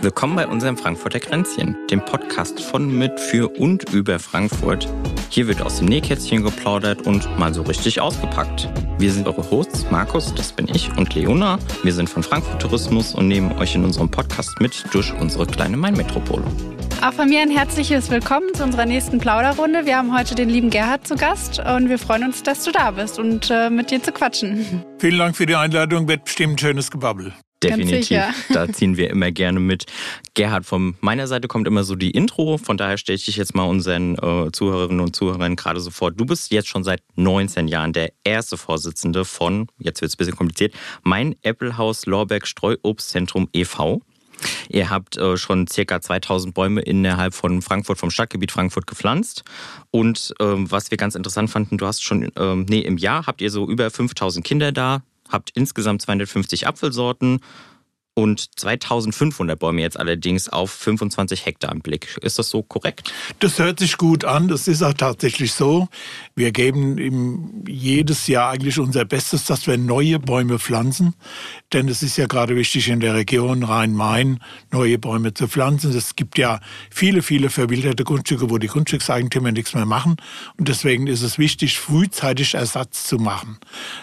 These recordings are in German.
Willkommen bei unserem Frankfurter Kränzchen, dem Podcast von, mit, für und über Frankfurt. Hier wird aus dem Nähkätzchen geplaudert und mal so richtig ausgepackt. Wir sind eure Hosts, Markus, das bin ich, und Leona. Wir sind von Frankfurt Tourismus und nehmen euch in unserem Podcast mit durch unsere kleine Main-Metropole. Auch von mir ein herzliches Willkommen zu unserer nächsten Plauderrunde. Wir haben heute den lieben Gerhard zu Gast und wir freuen uns, dass du da bist und äh, mit dir zu quatschen. Vielen Dank für die Einladung, wird bestimmt ein schönes Gebabbel. Definitiv. Da ziehen wir immer gerne mit. Gerhard, von meiner Seite kommt immer so die Intro. Von daher stelle ich dich jetzt mal unseren äh, Zuhörerinnen und Zuhörern gerade so vor. Du bist jetzt schon seit 19 Jahren der erste Vorsitzende von, jetzt wird es ein bisschen kompliziert, mein Applehaus Lorbeck Streuobstzentrum e.V. Ihr habt äh, schon circa 2000 Bäume innerhalb von Frankfurt, vom Stadtgebiet Frankfurt gepflanzt. Und ähm, was wir ganz interessant fanden, du hast schon, ähm, nee, im Jahr habt ihr so über 5000 Kinder da, habt insgesamt 250 Apfelsorten und 2500 Bäume jetzt allerdings auf 25 Hektar im Blick. Ist das so korrekt? Das hört sich gut an. Das ist auch tatsächlich so. Wir geben jedes Jahr eigentlich unser Bestes, dass wir neue Bäume pflanzen. Denn es ist ja gerade wichtig in der Region Rhein-Main, neue Bäume zu pflanzen. Es gibt ja viele, viele verwilderte Grundstücke, wo die Grundstückseigentümer nichts mehr machen. Und deswegen ist es wichtig, frühzeitig Ersatz zu machen,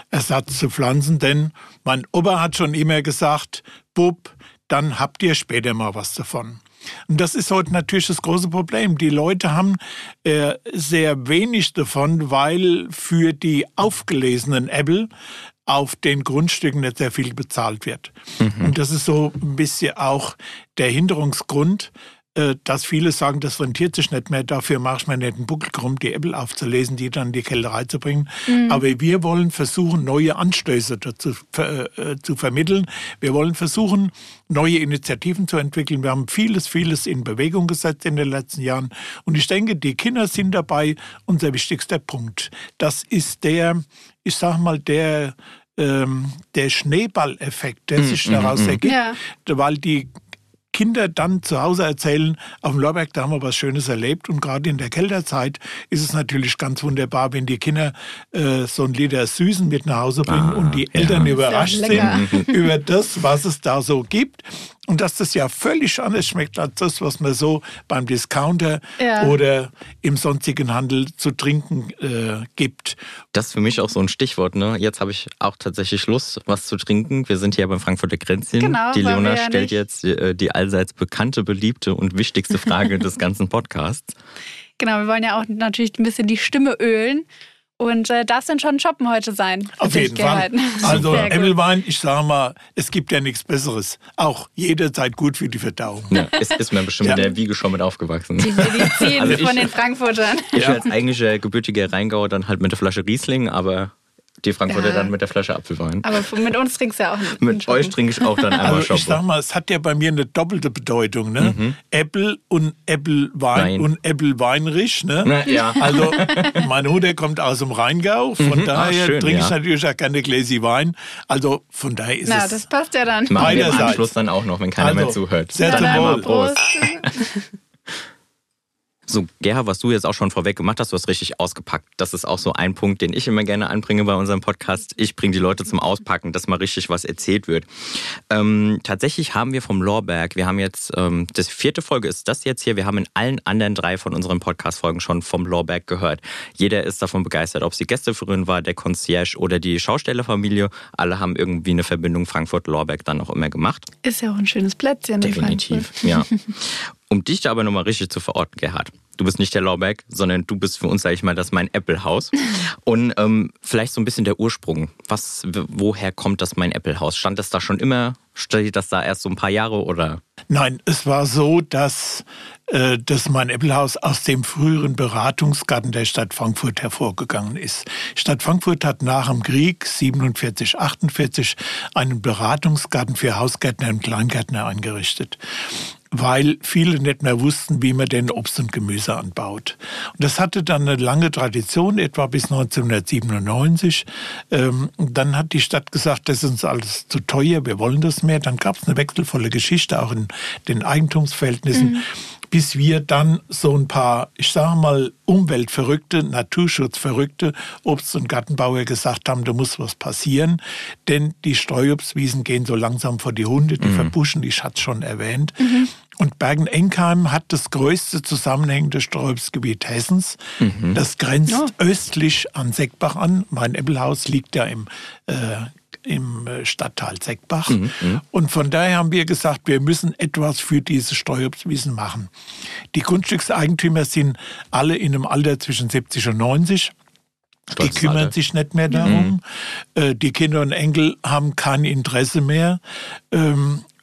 Ersatz zu pflanzen. Denn mein Opa hat schon immer gesagt, Bub, dann habt ihr später mal was davon. Und das ist heute natürlich das große Problem. Die Leute haben äh, sehr wenig davon, weil für die aufgelesenen Apple auf den Grundstücken nicht sehr viel bezahlt wird. Mhm. Und das ist so ein bisschen auch der Hinderungsgrund, dass viele sagen, das rentiert sich nicht mehr, dafür mache ich mir nicht einen Buckel krumm, die Äpfel aufzulesen, die dann in die Kellerei zu bringen. Mhm. Aber wir wollen versuchen, neue Anstöße dazu äh, zu vermitteln. Wir wollen versuchen, neue Initiativen zu entwickeln. Wir haben vieles, vieles in Bewegung gesetzt in den letzten Jahren. Und ich denke, die Kinder sind dabei unser wichtigster Punkt. Das ist der, ich sage mal, der, ähm, der Schneeballeffekt, der mhm. sich daraus mhm. ergibt, ja. weil die Kinder dann zu Hause erzählen, auf dem Lorberg, da haben wir was Schönes erlebt. Und gerade in der Kälterzeit ist es natürlich ganz wunderbar, wenn die Kinder äh, so ein Liter Süßen mit nach Hause bringen ah, und die Eltern ja. überrascht sind über das, was es da so gibt. Und dass das ja völlig anders schmeckt als das, was man so beim Discounter ja. oder im sonstigen Handel zu trinken äh, gibt. Das ist für mich auch so ein Stichwort. Ne? Jetzt habe ich auch tatsächlich Lust, was zu trinken. Wir sind hier beim Frankfurter Grenzchen. Genau, die Leona ja stellt jetzt äh, die allseits bekannte, beliebte und wichtigste Frage des ganzen Podcasts. Genau, wir wollen ja auch natürlich ein bisschen die Stimme ölen. Und äh, das sind schon Shoppen heute sein. Auf jeden Fall. Also Emmelwein, ich sage mal, es gibt ja nichts Besseres. Auch jederzeit gut für die Verdauung. Ja, ist, ist mir bestimmt ja. mit der Wiege schon mit aufgewachsen. Die Medizin also von den Frankfurtern. Ich ja. als eigentlicher gebürtiger Rheingauer dann halt mit der Flasche Riesling, aber die Frankfurter ja. dann mit der Flasche Apfelwein. Aber mit uns trinkst du ja auch nicht. Mit euch trinke ich auch dann einmal also Ich sag mal, es hat ja bei mir eine doppelte Bedeutung. Ne? Mhm. Äpfel und Äpfelwein und Äpfelweinrich. Ne? Na, ja. Also meine Mutter kommt aus dem Rheingau, von mhm. daher ah, schön, trinke ja. ich natürlich auch gerne Gläsi Wein. Also von daher ist Na, es... das passt ja dann. Machen wir am Schluss dann auch noch, wenn keiner also, mehr zuhört. Sehr zum Wohl. Prost. So, Gerhard, was du jetzt auch schon vorweg gemacht hast, du hast richtig ausgepackt. Das ist auch so ein Punkt, den ich immer gerne anbringe bei unserem Podcast. Ich bringe die Leute zum Auspacken, dass mal richtig was erzählt wird. Ähm, tatsächlich haben wir vom Lorberg, wir haben jetzt, ähm, das vierte Folge ist das jetzt hier, wir haben in allen anderen drei von unseren Podcast-Folgen schon vom Lorberg gehört. Jeder ist davon begeistert, ob sie Gästeführerin war, der Concierge oder die Schaustellerfamilie. Alle haben irgendwie eine Verbindung Frankfurt-Lorberg dann auch immer gemacht. Ist ja auch ein schönes Plätzchen. Definitiv, ja. Um dich da aber nochmal richtig zu verorten, Gerhard. Du bist nicht der Laubeck, sondern du bist für uns, sage ich mal, das mein Apple-Haus. Und ähm, vielleicht so ein bisschen der Ursprung. Was, woher kommt das mein Apple-Haus? Stand das da schon immer? Steht das da erst so ein paar Jahre oder? Nein, es war so, dass äh, das mein Apple-Haus aus dem früheren Beratungsgarten der Stadt Frankfurt hervorgegangen ist. Stadt Frankfurt hat nach dem Krieg 47, 48 einen Beratungsgarten für Hausgärtner und Kleingärtner eingerichtet weil viele nicht mehr wussten, wie man denn Obst und Gemüse anbaut. Und das hatte dann eine lange Tradition, etwa bis 1997. Ähm, dann hat die Stadt gesagt, das ist uns alles zu teuer, wir wollen das mehr. Dann gab es eine wechselvolle Geschichte, auch in den Eigentumsverhältnissen. Mhm bis wir dann so ein paar, ich sage mal, Umweltverrückte, Naturschutzverrückte, Obst- und Gartenbauer gesagt haben, da muss was passieren, denn die Streuobstwiesen gehen so langsam vor die Hunde, die mhm. verbuschen, ich hatte es schon erwähnt. Mhm. Und Bergen-Enkheim hat das größte zusammenhängende Sträubsgebiet Hessens. Mhm. Das grenzt ja. östlich an Seckbach an. Mein Ebbelhaus liegt ja im, äh, im äh, Stadtteil Seckbach. Mhm, mhm. Und von daher haben wir gesagt, wir müssen etwas für diese Steuerbswiesen machen. Die Grundstückseigentümer sind alle in einem Alter zwischen 70 und 90. Die kümmern sich nicht mehr darum. Mhm. Die Kinder und Enkel haben kein Interesse mehr.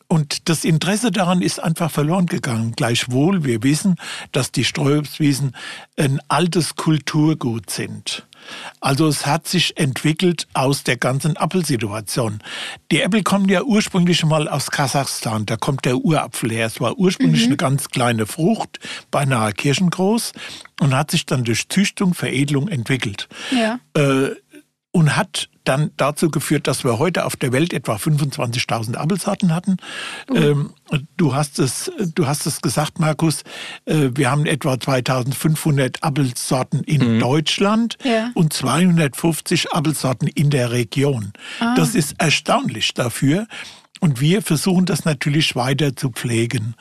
Und das Interesse daran ist einfach verloren gegangen. Gleichwohl, wir wissen, dass die Streuobstwiesen ein altes Kulturgut sind. Also es hat sich entwickelt aus der ganzen Apfelsituation. Die Äpfel kommen ja ursprünglich mal aus Kasachstan. Da kommt der Urapfel her. Es war ursprünglich mhm. eine ganz kleine Frucht, beinahe kirschengroß und hat sich dann durch Züchtung, Veredelung entwickelt. Ja. Äh, und hat dann dazu geführt, dass wir heute auf der Welt etwa 25.000 Apfelsorten hatten. Mhm. Ähm, du, hast es, du hast es gesagt, Markus, äh, wir haben etwa 2500 Apfelsorten in mhm. Deutschland ja. und 250 Apfelsorten in der Region. Ah. Das ist erstaunlich dafür. Und wir versuchen das natürlich weiter zu pflegen,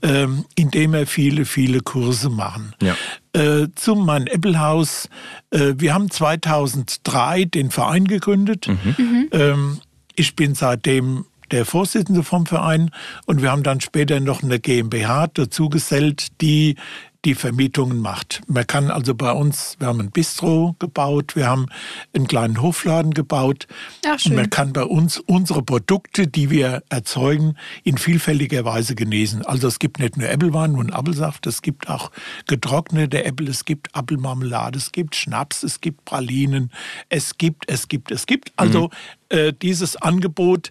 ähm, indem wir viele, viele Kurse machen. Ja. Äh, zum Mein Eppelhaus. Äh, wir haben 2003 den Verein gegründet. Mhm. mhm. Ähm, ich bin seitdem der Vorsitzende vom Verein und wir haben dann später noch eine GmbH dazu gesellt, die die Vermietungen macht. Man kann also bei uns, wir haben ein Bistro gebaut, wir haben einen kleinen Hofladen gebaut. Ach, schön. Und man kann bei uns unsere Produkte, die wir erzeugen, in vielfältiger Weise genießen. Also es gibt nicht nur Äppelwein und Apfelsaft, es gibt auch getrocknete Äpfel, es gibt Apfelmarmelade, es gibt Schnaps, es gibt Pralinen, es gibt, es gibt, es gibt. Also mhm. äh, dieses Angebot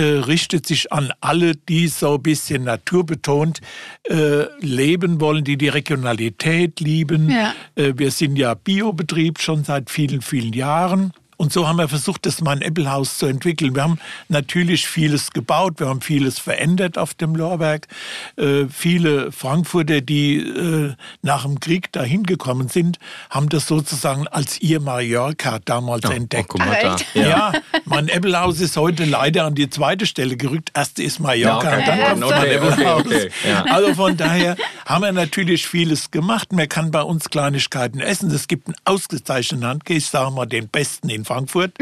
äh, richtet sich an alle, die so ein bisschen naturbetont äh, leben wollen, die die Regionalität lieben. Ja. Äh, wir sind ja Biobetrieb schon seit vielen, vielen Jahren. Und so haben wir versucht, das mein Applehaus zu entwickeln. Wir haben natürlich vieles gebaut, wir haben vieles verändert auf dem Lorberg. Äh, viele Frankfurter, die äh, nach dem Krieg dahin gekommen sind, haben das sozusagen als ihr Mallorca damals ja, entdeckt. Oh, da. Ja. ja, mein Applehaus ist heute leider an die zweite Stelle gerückt. Erst ist Mallorca ja, okay. und dann kommt okay, mein Applehaus. Okay, also von daher haben wir natürlich vieles gemacht. Man kann bei uns Kleinigkeiten essen. Es gibt einen ausgezeichneten Handkäse, sagen wir den besten in Frankfurt.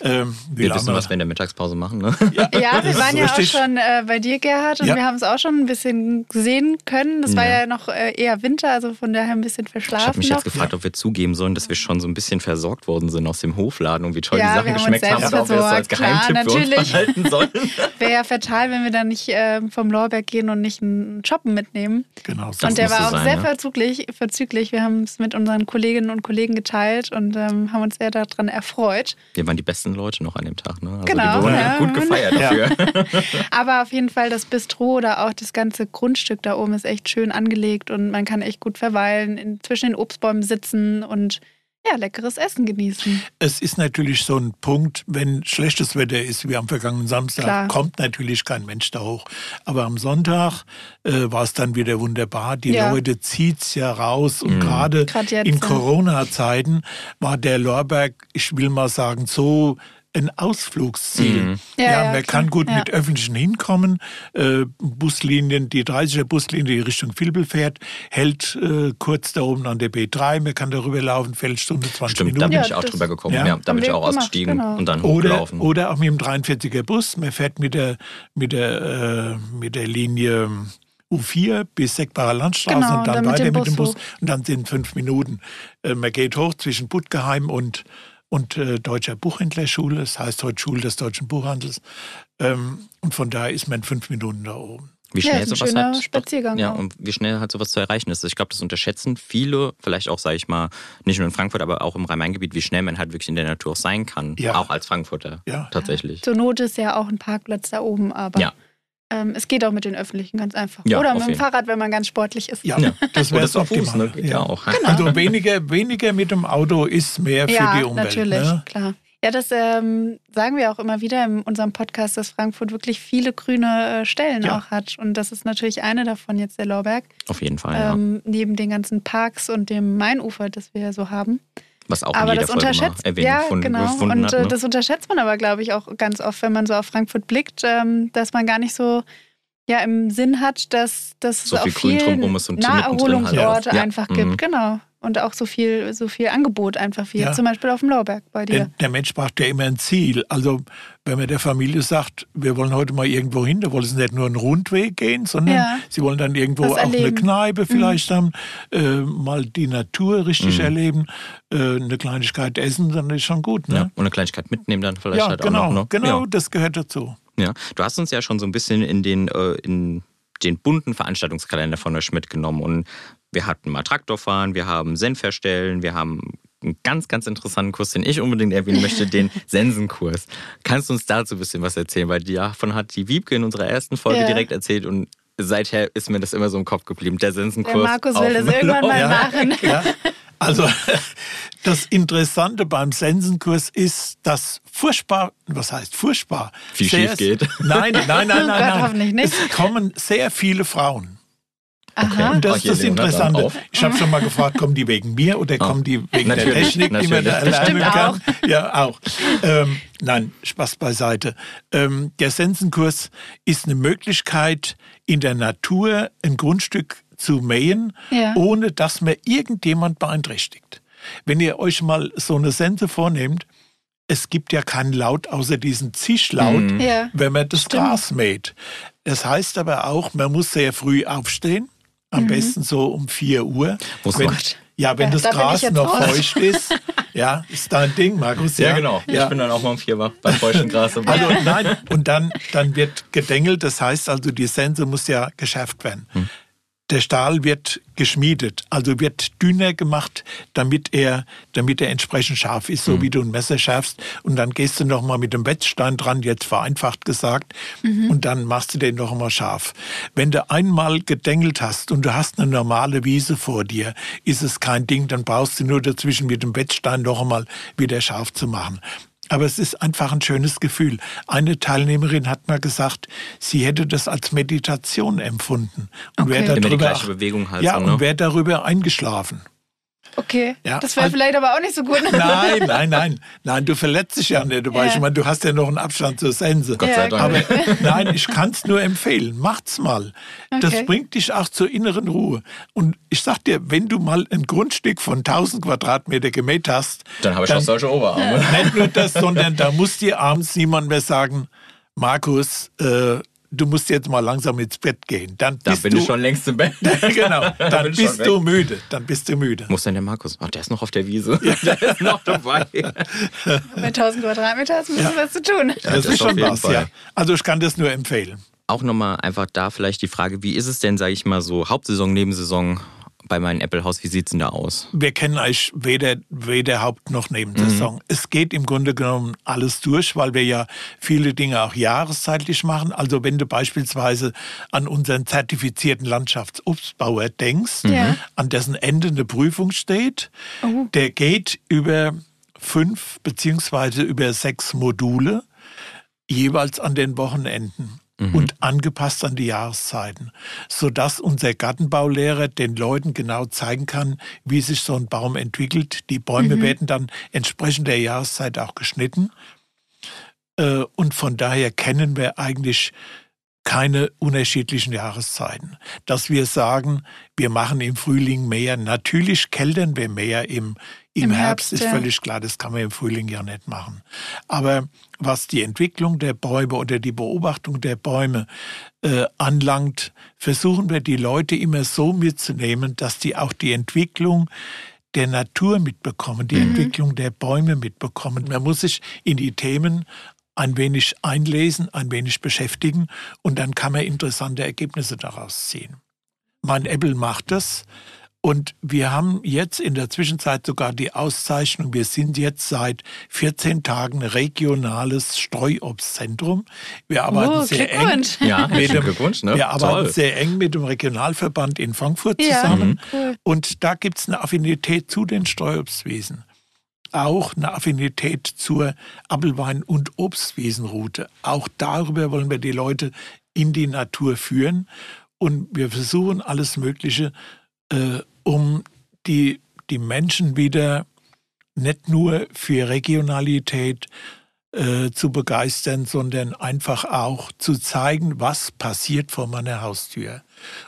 Ähm, wir wissen, was wir in der Mittagspause machen. Ne? Ja, ja wir waren ja auch schon äh, bei dir, Gerhard, und ja. wir haben es auch schon ein bisschen sehen können. Das war ja, ja noch äh, eher Winter, also von daher ein bisschen verschlafen. Ich habe mich noch. jetzt gefragt, ob wir zugeben sollen, dass wir schon so ein bisschen versorgt worden sind aus dem Hofladen und wie toll die Sachen geschmeckt haben und ob wir es als Geheimtipp Klar, für uns behalten sollen. Wäre ja fatal, wenn wir dann nicht äh, vom Lorberg gehen und nicht einen Shoppen mitnehmen. Genau. Das und der war auch sein, sehr verzüglich, verzüglich. Wir haben es mit unseren Kolleginnen und Kollegen geteilt und ähm, haben uns sehr daran erfreut. Wir waren die besten Leute noch an dem Tag. Ne? Also genau. Die wurden ja. gut gefeiert dafür. Aber auf jeden Fall das Bistro oder auch das ganze Grundstück da oben ist echt schön angelegt und man kann echt gut verweilen, in, zwischen den Obstbäumen sitzen und ja, leckeres Essen genießen. Es ist natürlich so ein Punkt, wenn schlechtes Wetter ist, wie am vergangenen Samstag, Klar. kommt natürlich kein Mensch da hoch. Aber am Sonntag äh, war es dann wieder wunderbar. Die ja. Leute es ja raus. Und mhm. gerade in Corona-Zeiten war der Lorberg, ich will mal sagen, so ein Ausflugsziel. Mhm. Ja, ja, man ja, kann gut mit Öffentlichen hinkommen. Äh, Buslinien, die 30er Buslinie, die Richtung Vilbel fährt, hält äh, kurz da oben an der B3. Man kann darüber laufen, Viertelstunde, 20 Stimmt, Minuten. da bin ich auch drüber gekommen. Ja. da bin ich auch ausgestiegen genau. und dann oder, hochgelaufen. Oder auch mit dem 43er Bus. Man fährt mit der, mit der, äh, mit der Linie U4 bis Seckbarer Landstraße genau, und dann, dann weiter mit dem Bus. Mit dem Bus und dann sind fünf Minuten. Äh, man geht hoch zwischen Puttgeheim und und äh, Deutscher Buchhändlerschule, das heißt heute Schule des deutschen Buchhandels. Ähm, und von daher ist man in fünf Minuten da oben. Wie schnell ja, sowas halt, Spaziergang ja, und wie schnell halt sowas zu erreichen ist. Ich glaube, das unterschätzen viele, vielleicht auch, sage ich mal, nicht nur in Frankfurt, aber auch im Rhein-Main-Gebiet, wie schnell man halt wirklich in der Natur auch sein kann. Ja. Auch als Frankfurter. Ja. Tatsächlich. Zur Not ist ja auch ein Parkplatz da oben, aber. Ja. Ähm, es geht auch mit den öffentlichen ganz einfach. Ja, Oder mit dem Fahrrad, wenn man ganz sportlich ist. Ja, das wäre es optimal. Ne? Ja. ja. auch. Genau. Also weniger, weniger mit dem Auto ist mehr für die Umwelt. Natürlich, ne? klar. Ja, das ähm, sagen wir auch immer wieder in unserem Podcast, dass Frankfurt wirklich viele grüne äh, Stellen Ja. auch hat. Und das ist natürlich eine davon jetzt der Lorberg. Auf jeden Fall, ja. Ähm, neben den ganzen Parks und dem Mainufer, das wir ja so haben. Was auch aber in jeder das Folge unterschätzt, Erwähnung ja, gefunden, genau. und hat. äh, Ne? das unterschätzt man aber, glaube ich, auch ganz oft, wenn man so auf Frankfurt blickt, ähm, dass man gar nicht so ja im Sinn hat, dass, dass So es auch viel Grün viel drumrum ist und mittendrin halt. Naherholungsorte Ja. einfach Mhm. gibt, genau. Und auch so viel, so viel Angebot einfach wie Ja. zum Beispiel auf dem Lauberg bei dir. Denn der Mensch braucht ja immer ein Ziel. Also wenn man der Familie sagt, wir wollen heute mal irgendwo hin, da wollen sie nicht nur einen Rundweg gehen, sondern Ja. sie wollen dann irgendwo Was auch eine erleben. Mhm. Kneipe vielleicht haben, äh, mal die Natur richtig erleben, äh, eine Kleinigkeit essen, dann ist schon gut. ja. Ne? Und eine Kleinigkeit mitnehmen dann vielleicht Ja, halt genau, auch noch. Ne? genau, Ja. das gehört dazu. Ja, du hast uns ja schon so ein bisschen in den, äh, in den bunten Veranstaltungskalender von euch mitgenommen und wir hatten mal Traktorfahren, wir haben Senf herstellen, wir haben einen ganz, ganz interessanten Kurs, den ich unbedingt erwähnen möchte, den Sensenkurs. Kannst du uns dazu ein bisschen was erzählen? Weil davon hat die Wiebke in unserer ersten Folge Ja. direkt erzählt und seither ist mir das immer so im Kopf geblieben, der Sensenkurs. Der Markus will das irgendwann mal Ja. machen. Ja. Also das Interessante beim Sensenkurs ist, dass furchtbar, was heißt furchtbar? Viel sehr- schief geht. Nein, nein, nein, nein, Oh nein. hoffentlich nicht. Es kommen sehr viele Frauen. Aha. Und das Oh, ist das Interessante. Ich habe schon mal gefragt, kommen die wegen mir oder kommen die wegen der Natürlich, Technik, die man da natürlich. erlernen kann? Ja, auch. Ähm, nein, Spaß beiseite. Ähm, der Sensenkurs ist eine Möglichkeit, in der Natur ein Grundstück zu mähen, Ja. ohne dass man irgendjemand beeinträchtigt. Wenn ihr euch mal so eine Sense vornehmt, es gibt ja keinen Laut außer diesen Zischlaut, Mhm. Ja. wenn man das Stimmt. Gras mäht. Das heißt aber auch, man muss sehr früh aufstehen, am besten so um 4 Uhr. Wo's wenn, macht. ja, wenn Ja, das da Gras noch raus. feucht ist. Ja, ist dein Ding, Markus. Ja, genau. Ja. Ich bin dann auch mal um vier wach beim feuchten Gras. Also nein, und dann, dann wird gedengelt, das heißt also, die Sense muss ja geschärft werden. Hm. Der Stahl wird geschmiedet, also wird dünner gemacht, damit er, damit er entsprechend scharf ist, so wie du ein Messer schärfst. Und dann gehst du nochmal mit dem Wetzstein dran, jetzt vereinfacht gesagt, und dann machst du den noch mal scharf. Wenn du einmal gedengelt hast und du hast eine normale Wiese vor dir, ist es kein Ding, dann brauchst du nur dazwischen mit dem Wetzstein noch einmal wieder scharf zu machen. Aber es ist einfach ein schönes Gefühl. Eine Teilnehmerin hat mal gesagt, sie hätte das als Meditation empfunden. Und Okay. wäre darüber, halt ja, so, ne? und wäre darüber eingeschlafen. Okay. Ja. Das wäre Also- vielleicht aber auch nicht so gut. Nein, nein, nein, nein, du verletzt dich ja nicht. Weil Ja. ich meine, du hast ja noch einen Abstand zur Sense. Gott sei Dank. Aber nein, ich kann es nur empfehlen. Macht's mal. Das Okay. bringt dich auch zur inneren Ruhe. Und ich sag dir, wenn du mal ein Grundstück von 1000 Quadratmeter gemäht hast, Dann habe ich auch solche Oberarme. nicht nur das, sondern da muss dir abends niemand mehr sagen, Markus, äh, du musst jetzt mal langsam ins Bett gehen. Dann Da bist bin du, ich schon längst im Bett. genau, dann bist weg. du müde. Dann bist du müde. Wo ist denn der Markus? Ach, der ist noch auf der Wiese. Der ist noch dabei. Mit 1000 Quadratmeter hast du bisschen was zu tun. das, das ist schon was, ja. Also ich kann das nur empfehlen. Auch nochmal einfach da vielleicht die Frage, wie ist es denn, sage ich mal, so Hauptsaison, Nebensaison bei meinem Apple-Haus? Wie sieht es denn da aus? Wir kennen eigentlich weder, weder Haupt- noch Nebensaison. Es geht im Grunde genommen alles durch, weil wir ja viele Dinge auch jahreszeitlich machen. Also wenn du beispielsweise an unseren zertifizierten Landschaftsobstbauer denkst, Ja. an dessen Ende eine Prüfung steht, der geht über fünf beziehungsweise über sechs Module, jeweils an den Wochenenden und angepasst an die Jahreszeiten, sodass unser Gartenbaulehrer den Leuten genau zeigen kann, wie sich so ein Baum entwickelt. Die Bäume werden dann entsprechend der Jahreszeit auch geschnitten. Äh, Und von daher kennen wir eigentlich keine unterschiedlichen Jahreszeiten. Dass wir sagen, wir machen im Frühling mehr. Natürlich keltern wir mehr im, im, Im Herbst, Herbst, ist völlig klar, das kann man im Frühling ja nicht machen. Aber was die Entwicklung der Bäume oder die Beobachtung der Bäume äh, anlangt, versuchen wir die Leute immer so mitzunehmen, dass die auch die Entwicklung der Natur mitbekommen, die Entwicklung der Bäume mitbekommen. Man muss sich in die Themen ein wenig einlesen, ein wenig beschäftigen und dann kann man interessante Ergebnisse daraus ziehen. Mein Apple macht das und wir haben jetzt in der Zwischenzeit sogar die Auszeichnung, wir sind jetzt seit 14 Tagen regionales Streuobstzentrum. Wir arbeiten Oh, sehr eng. Ja, Mit herzlichen dem- Glückwunsch. Ne? Wir arbeiten Toll. sehr eng mit dem Regionalverband in Frankfurt Ja, zusammen. cool. Und da gibt es eine Affinität zu den Streuobstwiesen. auch eine Affinität zur Apfelwein- und Obstwiesenroute. Auch darüber wollen wir die Leute in die Natur führen. Und wir versuchen alles Mögliche, äh, um die, die Menschen wieder nicht nur für Regionalität, äh, zu begeistern, sondern einfach auch zu zeigen, was passiert vor meiner Haustür.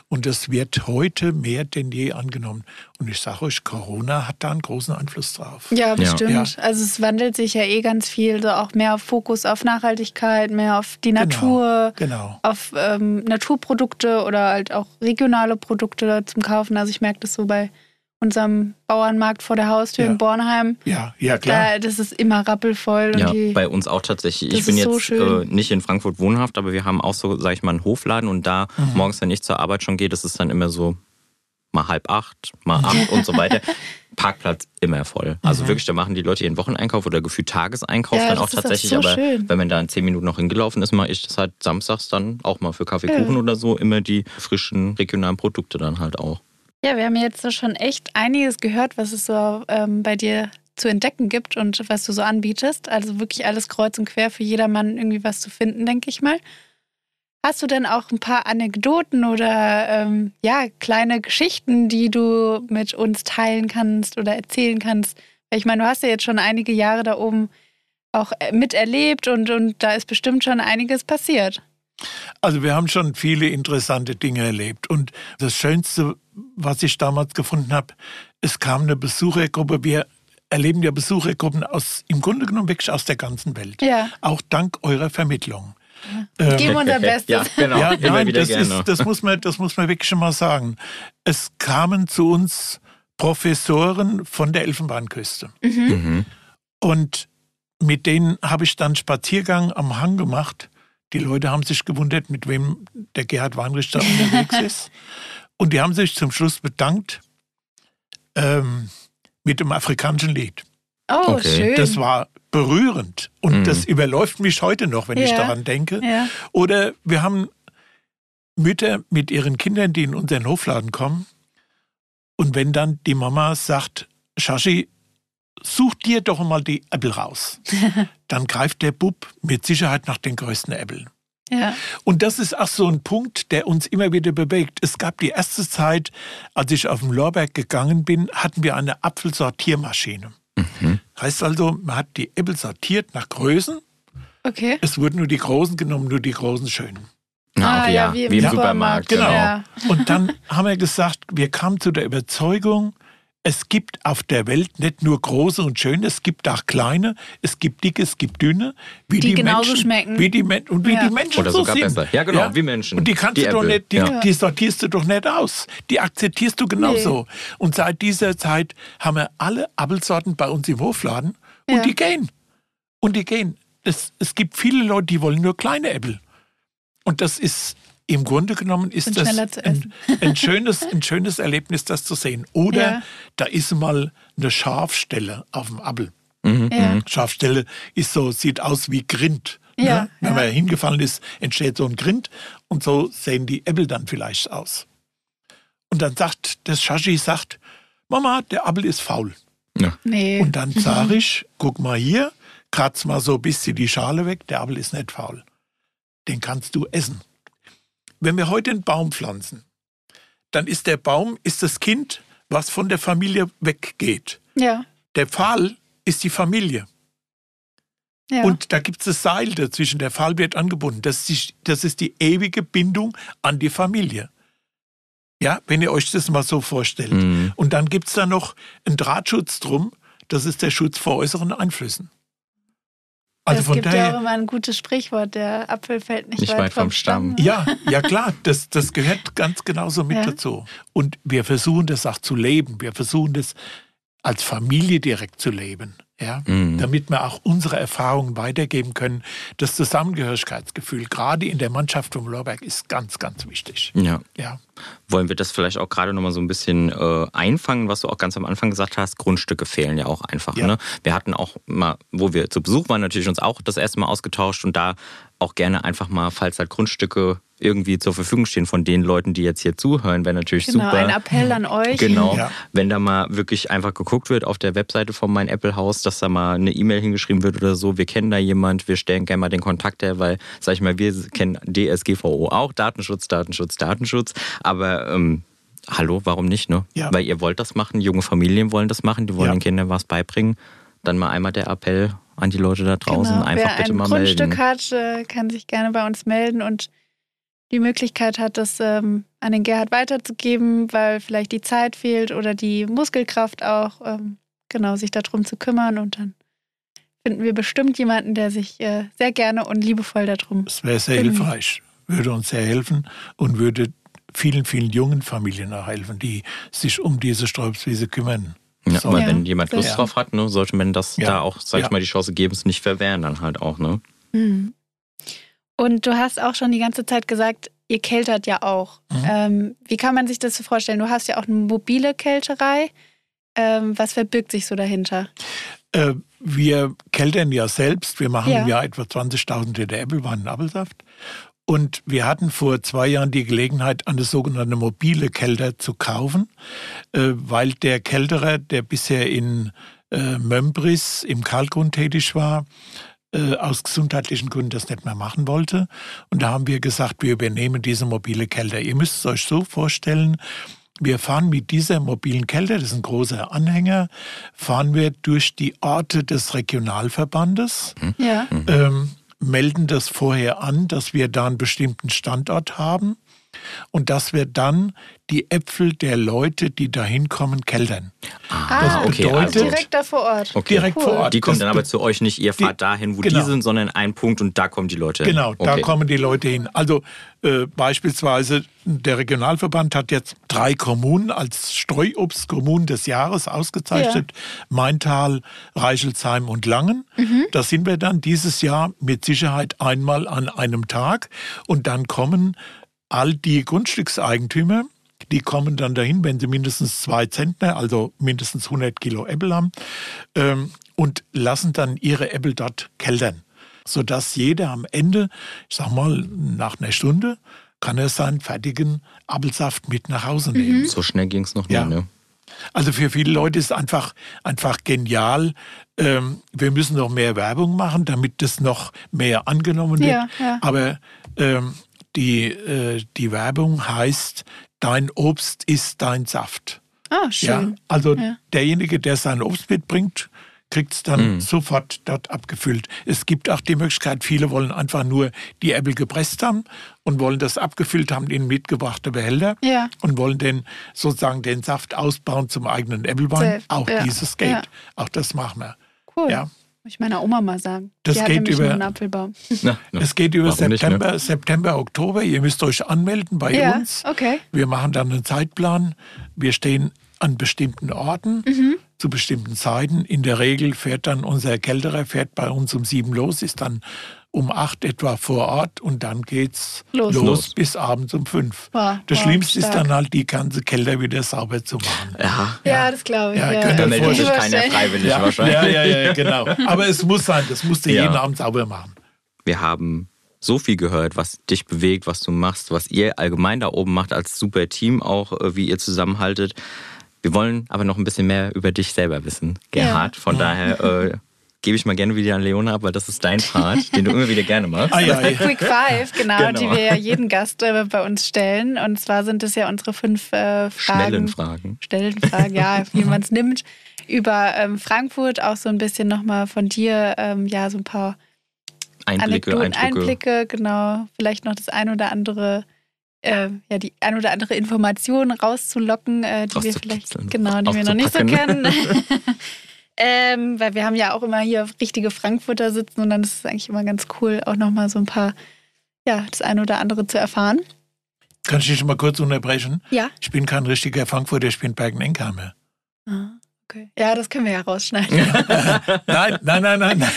Und das wird heute mehr denn je angenommen. Und ich sage euch, Corona hat da einen großen Einfluss drauf. Ja, bestimmt. Ja. Also es wandelt sich ja eh ganz viel, so auch mehr Fokus auf Nachhaltigkeit, mehr auf die genau, Natur, genau. auf ähm, Naturprodukte oder halt auch regionale Produkte zum Kaufen. Also ich merke das so bei unserem Bauernmarkt vor der Haustür ja. in Bornheim. Ja, ja klar. Da, das ist immer rappelvoll. ja, die, bei uns auch tatsächlich. Ich bin jetzt so äh, nicht in Frankfurt wohnhaft, aber wir haben auch so, sag ich mal, einen Hofladen und da mhm. morgens, wenn ich zur Arbeit schon gehe, das ist dann immer so mal halb acht, mal acht und so weiter. Parkplatz immer voll. Also mhm. wirklich, da machen die Leute ihren Wocheneinkauf oder gefühlt Tageseinkauf ja, dann auch tatsächlich. Auch so aber schön. wenn man da in zehn Minuten noch hingelaufen ist, mache ich das halt samstags dann auch mal für Kaffeekuchen ja. oder so immer die frischen regionalen Produkte dann halt auch. Ja, wir haben jetzt schon echt einiges gehört, was es so ähm, bei dir zu entdecken gibt und was du so anbietest. Also wirklich alles kreuz und quer für jedermann irgendwie was zu finden, denke ich mal. Hast du denn auch ein paar Anekdoten oder ähm, ja, kleine Geschichten, die du mit uns teilen kannst oder erzählen kannst? Ich meine, du hast ja jetzt schon einige Jahre da oben auch äh, miterlebt und, und da ist bestimmt schon einiges passiert. Also wir haben schon viele interessante Dinge erlebt. Und das Schönste, was ich damals gefunden habe, es kam eine Besuchergruppe. Wir erleben ja Besuchergruppen aus, im Grunde genommen wirklich aus der ganzen Welt. Ja. Auch dank eurer Vermittlung. Ja. Ähm, Geben unser Bestes. Ja, genau. Ja, nein, das, ist, das, muss man, das muss man wirklich schon mal sagen. Es kamen zu uns Professoren von der Elfenbeinküste. Mhm. Mhm. Und mit denen habe ich dann Spaziergang am Hang gemacht. Die Leute haben sich gewundert, mit wem der Gerhard Weinrichter unterwegs ist. Und die haben sich zum Schluss bedankt ähm, mit dem afrikanischen Lied. Oh, okay. schön. Das war berührend und mhm. das überläuft mich heute noch, wenn ja. ich daran denke. Ja. Oder wir haben Mütter mit ihren Kindern, die in unseren Hofladen kommen. Und wenn dann die Mama sagt, Shashi, such dir doch mal die Äpfel raus. Dann greift der Bub mit Sicherheit nach den größten Äpfeln. Ja. Und das ist auch so ein Punkt, der uns immer wieder bewegt. Es gab die erste Zeit, als ich auf den Lorberg gegangen bin, hatten wir eine Apfelsortiermaschine. Mhm. Heißt also, man hat die Äpfel sortiert nach Größen. Okay. Es wurden nur die großen genommen, nur die großen schönen. Ah, okay, ja, wie im, wie im Supermarkt. Genau. Ja. Und dann haben wir gesagt, wir kamen zu der Überzeugung, es gibt auf der Welt nicht nur große und schöne, es gibt auch kleine, es gibt dicke, es gibt dünne, wie die, die genauso Menschen, schmecken. Wie die, und wie ja. die Menschen Oder so sogar sind. besser. Ja, genau, ja? wie Menschen. Und die kannst die du doch nicht, die, ja. die, sortierst du doch nicht aus. Die akzeptierst du genauso. Nee. Und seit dieser Zeit haben wir alle Apfelsorten bei uns im Hofladen und die gehen. Und die gehen. Es, es gibt viele Leute, die wollen nur kleine Äpfel. Und das ist im Grunde genommen ist das ein, ein, schönes, ein schönes Erlebnis, das zu sehen. Oder ja. da ist mal eine Scharfstelle auf dem Apfel. Mhm. Ja. Mhm. Scharfstelle ist so, sieht aus wie Grind. Ne? Ja, ne? Wenn man hingefallen ist, entsteht so ein Grind und so sehen die Äpfel dann vielleicht aus. Und dann sagt das Shashi sagt, Mama, der Apfel ist faul. Ja. Nee. Und dann sage ich, guck mal hier, kratz mal so ein bisschen die Schale weg, der Apfel ist nicht faul. Den kannst du essen. Wenn wir heute einen Baum pflanzen, dann ist der Baum ist das Kind, was von der Familie weggeht. Ja. Der Pfahl ist die Familie. Ja. Und da gibt es das Seil dazwischen, der Pfahl wird angebunden. Das ist, die, das ist die ewige Bindung an die Familie. Ja, wenn ihr euch das mal so vorstellt. Mhm. Und dann gibt es da noch einen Drahtschutz drum, das ist der Schutz vor äußeren Einflüssen. Also es gibt daher, ja auch immer ein gutes Sprichwort, der Apfel fällt nicht, nicht weit, weit, vom, Stamm. Stamm. Ja, ja klar, das, das gehört ganz genauso mit ja. dazu. Und wir versuchen das auch zu leben. Wir versuchen das als Familie direkt zu leben ja, mhm. damit wir auch unsere Erfahrungen weitergeben können. Das Zusammengehörigkeitsgefühl, gerade in der Mannschaft vom Lorberg, ist ganz, ganz wichtig. Ja. ja. Wollen wir das vielleicht auch gerade nochmal so ein bisschen äh, einfangen, was du auch ganz am Anfang gesagt hast? Grundstücke fehlen ja auch einfach. Ja. Ne? Wir hatten auch mal, wo wir zu Besuch waren, natürlich uns auch das erste Mal ausgetauscht und da auch gerne einfach mal, falls halt Grundstücke irgendwie zur Verfügung stehen von den Leuten, die jetzt hier zuhören, wäre natürlich genau, super. ein Appell an euch. Genau, Ja. wenn da mal wirklich einfach geguckt wird auf der Webseite von mein Apple Haus, dass da mal eine E-Mail hingeschrieben wird oder so, wir kennen da jemand, wir stellen gerne mal den Kontakt her, weil, sag ich mal, wir kennen DSGVO auch, Datenschutz, Datenschutz, Datenschutz, aber ähm, hallo, warum nicht, ne? Ja. Weil ihr wollt das machen, junge Familien wollen das machen, die wollen Ja. den Kindern was beibringen. Dann mal einmal der Appell an die Leute da draußen, Genau. einfach Wer bitte ein mal Grundstück melden. hat, äh, kann sich gerne bei uns melden und die Möglichkeit hat, das ähm, an den Gerhard weiterzugeben, weil vielleicht die Zeit fehlt oder die Muskelkraft auch, ähm, genau, sich darum zu kümmern und dann finden wir bestimmt jemanden, der sich äh, sehr gerne und liebevoll darum. Das wäre sehr hilfreich, würde uns sehr helfen und würde vielen, vielen jungen Familien auch helfen, die sich um diese Sträubswiese kümmern. Ja, So. aber Ja. wenn jemand Lust Ja. drauf hat, ne, sollte man das Ja. da auch, sag ich mal, die Chance geben, es nicht verwehren dann halt auch, ne? Mhm. Und du hast auch schon die ganze Zeit gesagt, ihr keltert ja auch. Mhm. Ähm, wie kann man sich das so vorstellen? Du hast ja auch eine mobile Kälterei. Ähm, was verbirgt sich so dahinter? Äh, wir keltern ja selbst. Wir machen Ja. im Jahr etwa 20.000 Liter Äppelwein und Apfelsaft. Und wir hatten vor zwei Jahren die Gelegenheit, eine sogenannte mobile Kälter zu kaufen, äh, weil der Kälterer, der bisher in äh, Mömbris im Kalkgrund tätig war, äh, aus gesundheitlichen Gründen das nicht mehr machen wollte. Und da haben wir gesagt, wir übernehmen diese mobile Kälter. Ihr müsst es euch so vorstellen, wir fahren mit dieser mobilen Kälter, das ist ein großer Anhänger, fahren wir durch die Orte des Regionalverbandes, Ja. ähm, melden das vorher an, dass wir da einen bestimmten Standort haben und dass wir dann die Äpfel der Leute, die da hinkommen, keltern. Ah, Das okay, bedeutet- also, Direkt da vor Ort. okay. Direkt vor Ort. Die kommen Das dann aber be- zu euch nicht, ihr fahrt dahin, wo genau. die sind, sondern ein Punkt und da kommen die Leute. hin. Genau, da okay. kommen die Leute hin. Also äh, beispielsweise der Regionalverband hat jetzt drei Kommunen als Streuobstkommunen des Jahres ausgezeichnet. Maintal, Reichelsheim und Langen. Da sind wir dann dieses Jahr mit Sicherheit einmal an einem Tag. Und dann kommen all die Grundstückseigentümer, die kommen dann dahin, wenn sie mindestens zwei Zentner, also mindestens 100 Kilo Äpfel haben, ähm, und lassen dann ihre Äpfel dort keltern. Sodass jeder am Ende, ich sag mal, nach einer Stunde, kann er seinen fertigen Apfelsaft mit nach Hause nehmen. So schnell ging es noch Ja. nie, ne? Also für viele Leute ist es einfach, einfach genial. Ähm, wir müssen noch mehr Werbung machen, damit das noch mehr angenommen wird. Ja, ja. Aber ähm, die, äh, die Werbung heißt, dein Obst ist dein Saft. Ah, Ja, schön. also Ja. derjenige, der sein Obst mitbringt, kriegt es dann sofort dort abgefüllt. Es gibt auch die Möglichkeit, viele wollen einfach nur die Äpfel gepresst haben und wollen das abgefüllt haben in mitgebrachte Behälter Ja. und wollen den sozusagen den Saft ausbauen zum eigenen Äpfelwein. Selbst, Auch ja. dieses geht. Ja. Auch das machen wir. Cool. Ja. Muss ich meiner Oma mal sagen. Das Die geht über- einen Apfelbaum. Na, na. Es geht über Warum nicht, ne? September, September, Oktober. Ihr müsst euch anmelden bei Ja, uns. okay. Wir machen dann einen Zeitplan. Wir stehen an bestimmten Orten Mhm. zu bestimmten Zeiten. In der Regel fährt dann unser Kälterer fährt bei uns um sieben los, ist dann um acht etwa vor Ort und dann geht's Los. los, Los. bis abends um fünf. Wow, das wow, Schlimmste ist stark. dann halt, die ganze Kälter wieder sauber zu machen. Ja, Ja, das glaube ich. Ja, Ja, könnt da meldet sich keiner freiwillig Ja, wahrscheinlich. ja, ja, ja, genau. Aber es muss sein, das musst du Ja. jeden Abend sauber machen. Wir haben so viel gehört, was dich bewegt, was du machst, was ihr allgemein da oben macht als super Team auch, äh, wie ihr zusammenhaltet. Wir wollen aber noch ein bisschen mehr über dich selber wissen, Gerhard. Von daher äh, gebe ich mal gerne wieder an Leona ab, weil das ist dein Part, den du immer wieder gerne machst. Ah, ja, ja. Quick Five, genau, Genau. die wir ja jeden Gast äh, bei uns stellen. Und zwar sind es ja unsere fünf äh, Fragen. Schnellen Fragen. Schnellen Fragen, ja, wie man es nimmt. Über ähm, Frankfurt auch so ein bisschen nochmal von dir, ähm, ja, so ein paar Einblicke, Anekdoten, Eindrücke. Einblicke, genau. Vielleicht noch das ein oder andere, äh, ja, die ein oder andere Information rauszulocken, äh, die wir vielleicht, genau, die wir noch nicht so kennen. ähm, weil wir haben ja auch immer hier richtige Frankfurter sitzen und dann ist es eigentlich immer ganz cool, auch nochmal so ein paar, ja, das ein oder andere zu erfahren. Kann ich dich mal kurz unterbrechen? Ja. Ich bin kein richtiger Frankfurter, ich bin Bergen-Enkheimer. Ah, okay. Ja, das können wir ja rausschneiden. Nein, nein, nein, nein, nein,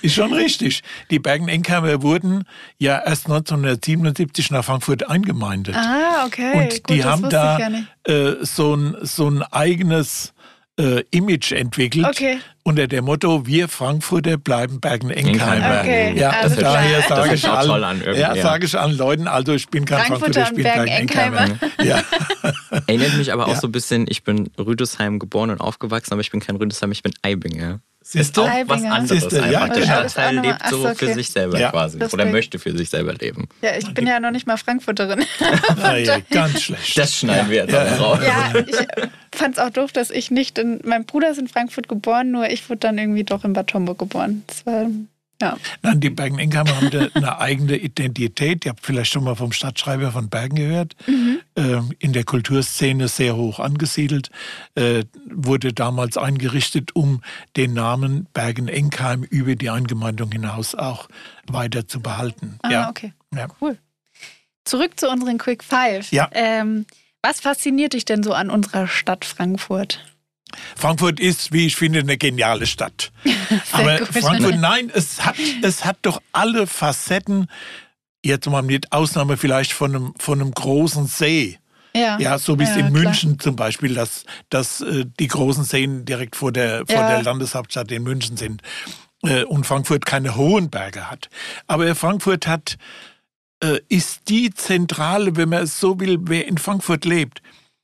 ist schon richtig. Die Bergen-Enkheimer wurden ja erst 1977 nach Frankfurt eingemeindet. ah, okay. Und Gut, die haben da nicht. äh, so, ein, so ein eigenes äh, Image entwickelt Okay. unter dem Motto, wir Frankfurter bleiben Bergen-Enkheimer. Okay, Ja, klar. daher Das sage ich, auch allen, toll an irgendwie, ja, ja. sage ich allen Leuten, also ich bin kein Frankfurter Frankfurter, ich bin Bergen-Enkheimer. Ja. Erinnert mich aber auch Ja. so ein bisschen, ich bin Rüdesheim geboren und aufgewachsen, aber ich bin kein Rüdesheim, ich bin Eibinger. Siehst du? Auch was anderes Siehst du, einfach. ja, Der genau. Ist auch lebt so ach so, für okay. sich selber Ja. quasi. Oder Deswegen. möchte für sich selber leben. Ja, ich bin ja noch nicht mal Frankfurterin. Ah, ja, ganz schlecht. Das schneiden wir jetzt Ja, ja. raus. ja, ich fand es auch doof, dass ich nicht in. Mein Bruder ist in Frankfurt geboren, nur ich wurde dann irgendwie doch in Bad Homburg geboren. Das war. Ja. Nein, die Bergen-Enkheimer haben eine eigene Identität. Ihr habt vielleicht schon mal vom Stadtschreiber von Bergen gehört. Ähm, in der Kulturszene sehr hoch angesiedelt. Äh, wurde damals eingerichtet, um den Namen Bergen-Enkheim über die Eingemeindung hinaus auch weiter zu behalten. Ah, ja. okay. Ja. Zurück zu unseren Quick Five. Ja. Ähm, was fasziniert dich denn so an unserer Stadt Frankfurt? Frankfurt ist, wie ich finde, eine geniale Stadt. Aber gut. Frankfurt, nein, es hat, es hat doch alle Facetten, jetzt mal mit Ausnahme vielleicht von einem, von einem großen See. Ja, Ja, so wie es Ja, in klar. München zum Beispiel, dass, dass äh, die großen Seen direkt vor der, vor Ja. der Landeshauptstadt in München sind äh, und Frankfurt keine hohen Berge hat. Aber Frankfurt hat, äh, ist die Zentrale, wenn man es so will, wer in Frankfurt lebt,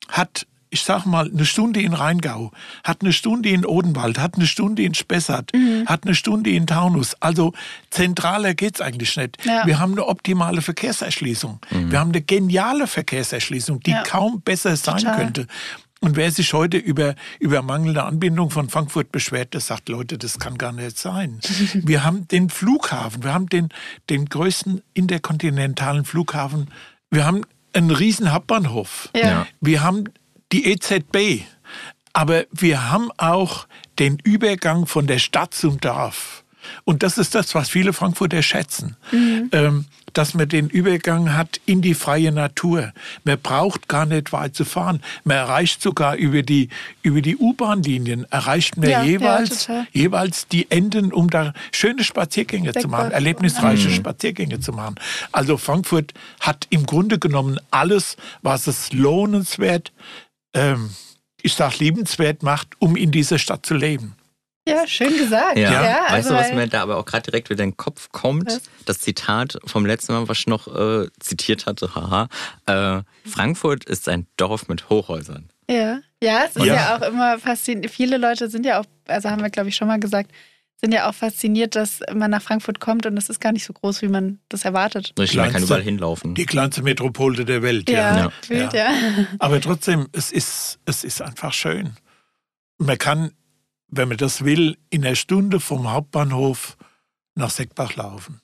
hat, ich sag mal, eine Stunde in Rheingau, hat eine Stunde in Odenwald, hat eine Stunde in Spessart, Mhm. hat eine Stunde in Taunus. Also zentraler geht's eigentlich nicht. Ja. Wir haben eine optimale Verkehrserschließung. Wir haben eine geniale Verkehrserschließung, die Ja. kaum besser sein Total. könnte. Und wer sich heute über, über mangelnde Anbindung von Frankfurt beschwert, der sagt, Leute, das kann gar nicht sein. wir haben den Flughafen, wir haben den, den größten interkontinentalen Flughafen, wir haben einen riesen Hauptbahnhof. Ja. wir haben die EZB, aber wir haben auch den Übergang von der Stadt zum Dorf. Und das ist das, was viele Frankfurter schätzen, ähm, dass man den Übergang hat in die freie Natur. Man braucht gar nicht weit zu fahren. Man erreicht sogar über die, über die U-Bahn-Linien, erreicht man Ja, ja, jeweils, total. jeweils die Enden, um da schöne Spaziergänge zu machen, erlebnisreiche Spaziergänge zu machen. Also Frankfurt hat im Grunde genommen alles, was es lohnenswert, ähm, ich sag liebenswert macht, um in dieser Stadt zu leben. Ja, schön gesagt. Ja, Ja, weißt also du, was weil- mir da aber auch gerade direkt wieder in den Kopf kommt? Was? Das Zitat vom letzten Mal, was ich noch äh, zitiert hatte, haha. Äh, Frankfurt ist ein Dorf mit Hochhäusern. Ja, ja, es ist ja. Ja. auch immer faszinierend. Viele Leute sind ja auch, also haben wir glaube ich schon mal gesagt, sind ja auch fasziniert, dass man nach Frankfurt kommt und es ist gar nicht so groß, wie man das erwartet. Richtig, man kann Kleinste- überall hinlaufen. Die kleinste Metropole der Welt. Ja, Ja. wild, ja. Aber trotzdem, es ist, es ist einfach schön. Man kann, wenn man das will, in einer Stunde vom Hauptbahnhof nach Seckbach laufen.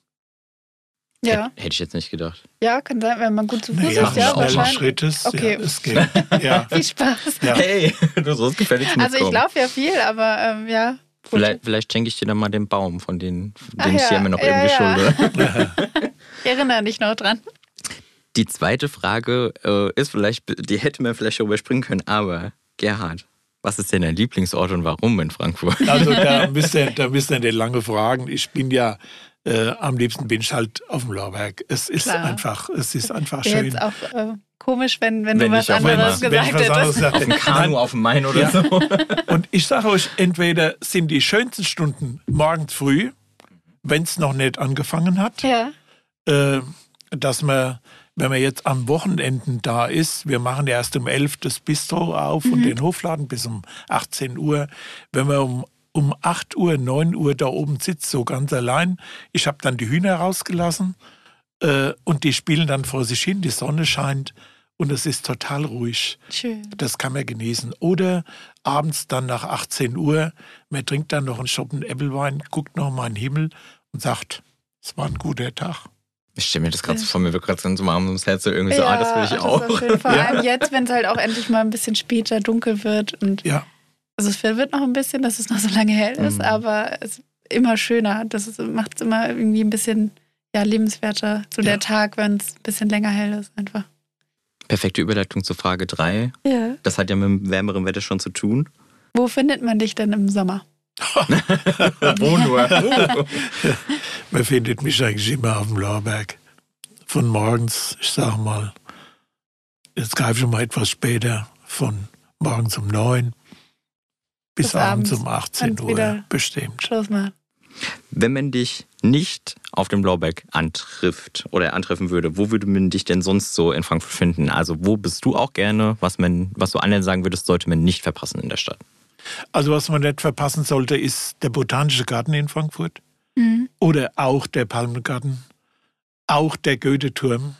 Ja, Hätte ich jetzt nicht gedacht. ja, kann sein, wenn man gut zu Fuß Naja, ist, ja, auch schnellen mal. Schrittes. Okay. Ja, es geht. Ja. Viel Spaß. Ja. Hey, du sollst gefälligst Also ich mitkommen. laufe ja viel, aber ähm, ja. Vielleicht, vielleicht schenke ich dir dann mal den Baum, von den, Ach den ich ja, dir immer noch ja, irgendwie ja. schulde. Ich erinnere dich noch dran. Die zweite Frage äh, ist vielleicht, die hätte man vielleicht schon überspringen können, aber Gerhard, was ist denn dein Lieblingsort und warum in Frankfurt? Also da müsst ihr, da müsst ihr nicht lange fragen. Ich bin ja, äh, am liebsten bin ich halt auf dem Lorberg. Es ist Klar. einfach, es ist einfach Wäre schön. jetzt auch äh, komisch, wenn, wenn, Wenn du was anderes einmal- wenn ich gesagt was anderes hättest. sage. Auf dem Kanu, auf dem Main oder Ja. so? Und ich sage euch, entweder sind die schönsten Stunden morgens früh, wenn es noch nicht angefangen hat, Ja, äh, dass man, wenn man jetzt am Wochenenden da ist, wir machen ja erst um 11 das Bistro auf und den Hofladen bis um 18 Uhr. Wenn man um, um 8 Uhr, 9 Uhr da oben sitzt, so ganz allein, ich habe dann die Hühner rausgelassen äh, und die spielen dann vor sich hin, die Sonne scheint und es ist total ruhig. schön. Das kann man genießen. Oder abends dann nach 18 Uhr, man trinkt dann noch einen Schoppen Äppelwein, guckt noch mal in den Himmel und sagt, es war ein guter Tag. Ich stelle mir das gerade so vor, mir wird gerade so warm ums Herz, so irgendwie so, ja, ah, das will ich ist auch. schön. Vor Ja. allem jetzt, wenn es halt auch endlich mal ein bisschen später dunkel wird. Und Ja, also es wird noch ein bisschen, dass es noch so lange hell ist, Mhm. aber es ist immer schöner. Das macht es immer irgendwie ein bisschen ja, lebenswerter, so der Ja. Tag, wenn es ein bisschen länger hell ist einfach. Perfekte Überleitung zu Frage 3. Ja. Das hat ja mit dem wärmeren Wetter schon zu tun. Wo findet man dich denn im Sommer? Wo nur? man findet mich eigentlich immer auf dem Lorberg. Von morgens, ich sag mal, jetzt greife ich mal etwas später, von morgens um neun bis, Bis abends abends. um 18 Und Uhr bestimmt. Schluss machen. Wenn man dich nicht auf dem Blauberg antrifft oder antreffen würde, wo würde man dich denn sonst so in Frankfurt finden? Also wo bist du auch gerne, was man, was du anderen sagen würdest, sollte man nicht verpassen in der Stadt? Also was man nicht verpassen sollte, ist der Botanische Garten in Frankfurt Mhm. oder auch der Palmengarten, auch der Goethe-Turm.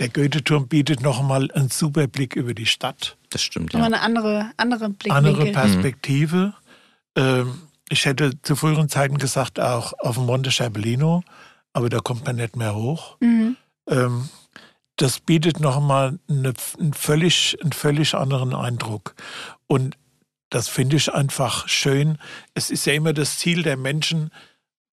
Der Goethe-Turm bietet nochmal einen super Blick über die Stadt. Das stimmt, Nochmal ja. eine andere, andere Blickwinkel. Andere Perspektive. Ähm, ich hätte zu früheren Zeiten gesagt, auch auf dem Monte Sciabellino, aber da kommt man nicht mehr hoch. Mhm. Ähm, das bietet nochmal eine, einen, völlig, einen völlig anderen Eindruck. Und das finde ich einfach schön. Es ist ja immer das Ziel der Menschen,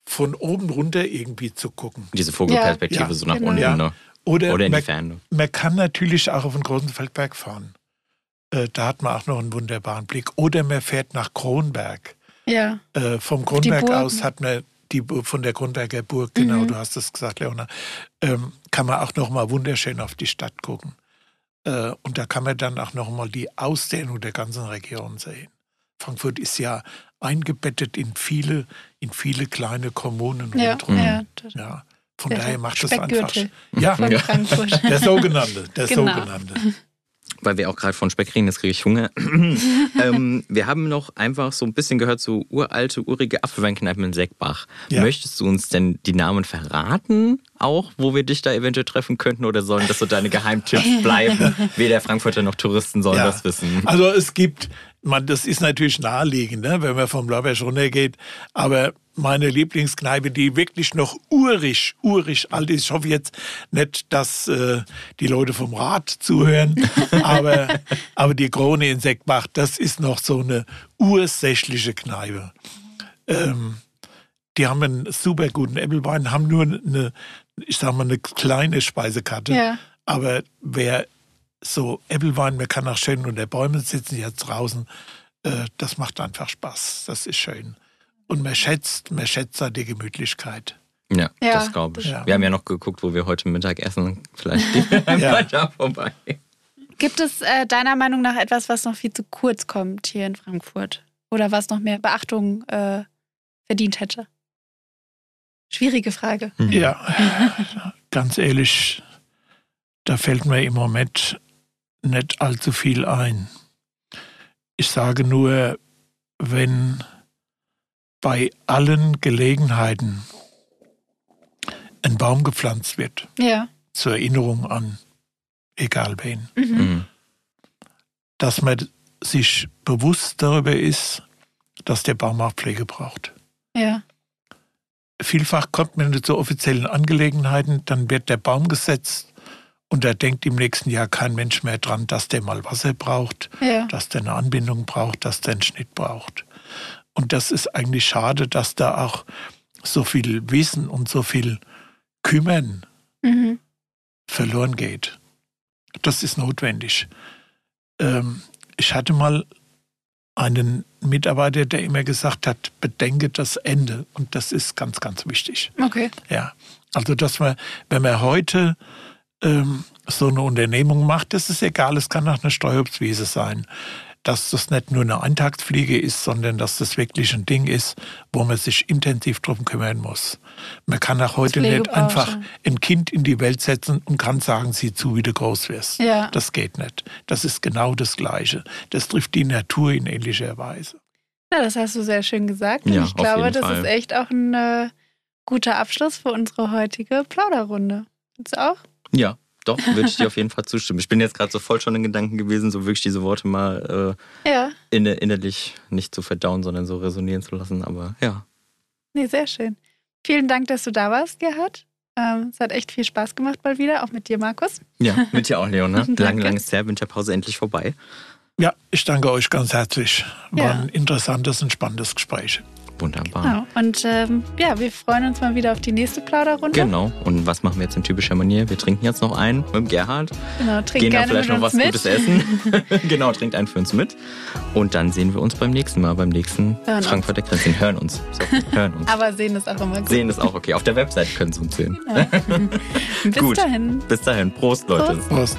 von oben runter irgendwie zu gucken. Diese Vogelperspektive Ja, so nach genau. unten, Ja. ne? Oder, Oder in die man, Ferne. man kann natürlich auch auf den großen Feldberg fahren. Äh, da hat man auch noch einen wunderbaren Blick. Oder man fährt nach Kronberg. Ja. Äh, vom Kronberg aus hat man die von der Kronberger Burg, genau, Mhm. du hast es gesagt, Leona, ähm, kann man auch noch mal wunderschön auf die Stadt gucken. Äh, und da kann man dann auch noch mal die Ausdehnung der ganzen Region sehen. Frankfurt ist ja eingebettet in viele, in viele kleine Kommunen Ja, rundherum. ja. das- Ja, von Der daher macht es einfach. Speckgürtel Ja, von. Frankfurt. der sogenannte, der Genau. sogenannte. Weil wir auch gerade von Speck reden, jetzt kriege ich Hunger. ähm, wir haben noch einfach so ein bisschen gehört, so uralte, urige Apfelweinkneipen in Seckbach. Ja. Möchtest du uns denn die Namen verraten, auch wo wir dich da eventuell treffen könnten? Oder sollen das so deine Geheimtipps bleiben? Weder Frankfurter noch Touristen sollen Ja. das wissen. Also es gibt, man, das ist natürlich naheliegend, ne, wenn man vom Blauberg runtergeht, aber meine Lieblingskneipe, die wirklich noch urig, urig alt ist. Ich hoffe jetzt nicht, dass äh, die Leute vom Rat zuhören, aber, aber die Krone in Seckbach, das ist noch so eine ursächliche Kneipe. Ähm, die haben einen super guten Äppelwein, haben nur eine, ich sag mal, eine kleine Speisekarte. Ja. Aber wer so Äppelwein, man kann auch schön unter Bäumen sitzen, jetzt draußen, äh, das macht einfach Spaß. Das ist schön. Und man schätzt, man schätzt da die Gemütlichkeit. Ja, Ja, das glaube ich. das- Wir haben ja noch geguckt, wo wir heute Mittag essen. Vielleicht gehen wir Ja. da vorbei. Gibt es äh, deiner Meinung nach etwas, was noch viel zu kurz kommt hier in Frankfurt? Oder was noch mehr Beachtung äh, verdient hätte? Schwierige Frage. Ja, ganz ehrlich, da fällt mir im Moment nicht allzu viel ein. Ich sage nur, wenn bei allen Gelegenheiten ein Baum gepflanzt wird, Ja. zur Erinnerung an egal wen, Mhm. Mhm. dass man sich bewusst darüber ist, dass der Baum auch Pflege braucht. Ja. Vielfach kommt man zu offiziellen Angelegenheiten, dann wird der Baum gesetzt und da denkt im nächsten Jahr kein Mensch mehr dran, dass der mal Wasser braucht, Ja. dass der eine Anbindung braucht, dass der einen Schnitt braucht. Und das ist eigentlich schade, dass da auch so viel Wissen und so viel Kümmern Mhm. verloren geht. Das ist notwendig. Ähm, ich hatte mal einen Mitarbeiter, der immer gesagt hat, bedenke das Ende. Und das ist ganz, ganz wichtig. Okay. Ja. Also, dass man, wenn man heute ähm, so eine Unternehmung macht, das ist egal, es kann auch eine Steuerobstwiese sein, dass das nicht nur eine Eintagsfliege ist, sondern dass das wirklich ein Ding ist, wo man sich intensiv drum kümmern muss. Man kann auch heute nicht einfach ein Kind in die Welt setzen und kann sagen, sieh zu, wie du groß wirst. Ja. Das geht nicht. Das ist genau das Gleiche. Das trifft die Natur in ähnlicher Weise. Ja, das hast du sehr schön gesagt. Und Ja, ich auf glaube, jeden das Fall. ist echt auch ein äh, guter Abschluss für unsere heutige Plauderrunde. Findest du auch? Ja, doch, würde ich dir auf jeden Fall zustimmen. Ich bin jetzt gerade so voll schon in Gedanken gewesen, so wirklich diese Worte mal Ja. äh, inne, innerlich nicht zu verdauen, sondern so resonieren zu lassen. Aber ja. Nee, sehr schön. Vielen Dank, dass du da warst, Gerhard. Ähm, es hat echt viel Spaß gemacht mal wieder, auch mit dir, Markus. Ja, mit dir auch, Leon. Ne? Lange, lange ist her, Winterpause endlich vorbei. Ja, ich danke euch ganz herzlich. War Ja. ein interessantes und spannendes Gespräch. Wunderbar. Genau. Und ähm, ja, wir freuen uns mal wieder auf die nächste Plauderrunde. Genau. Und was machen wir jetzt in typischer Manier? Wir trinken jetzt noch einen mit dem Gerhard. Genau, trink Gehen dann gerne vielleicht mit noch was uns Gutes mit. essen. genau, trinkt einen für uns mit. Und dann sehen wir uns beim nächsten Mal, beim nächsten Hören uns. Frankfurter Grenzchen. Hören uns. So, hören uns. Aber sehen ist auch immer gut. Sehen ist auch okay. Auf der Webseite können Sie uns sehen. Bis Gut. dahin. Bis dahin. Prost, Leute. Prost. Prost.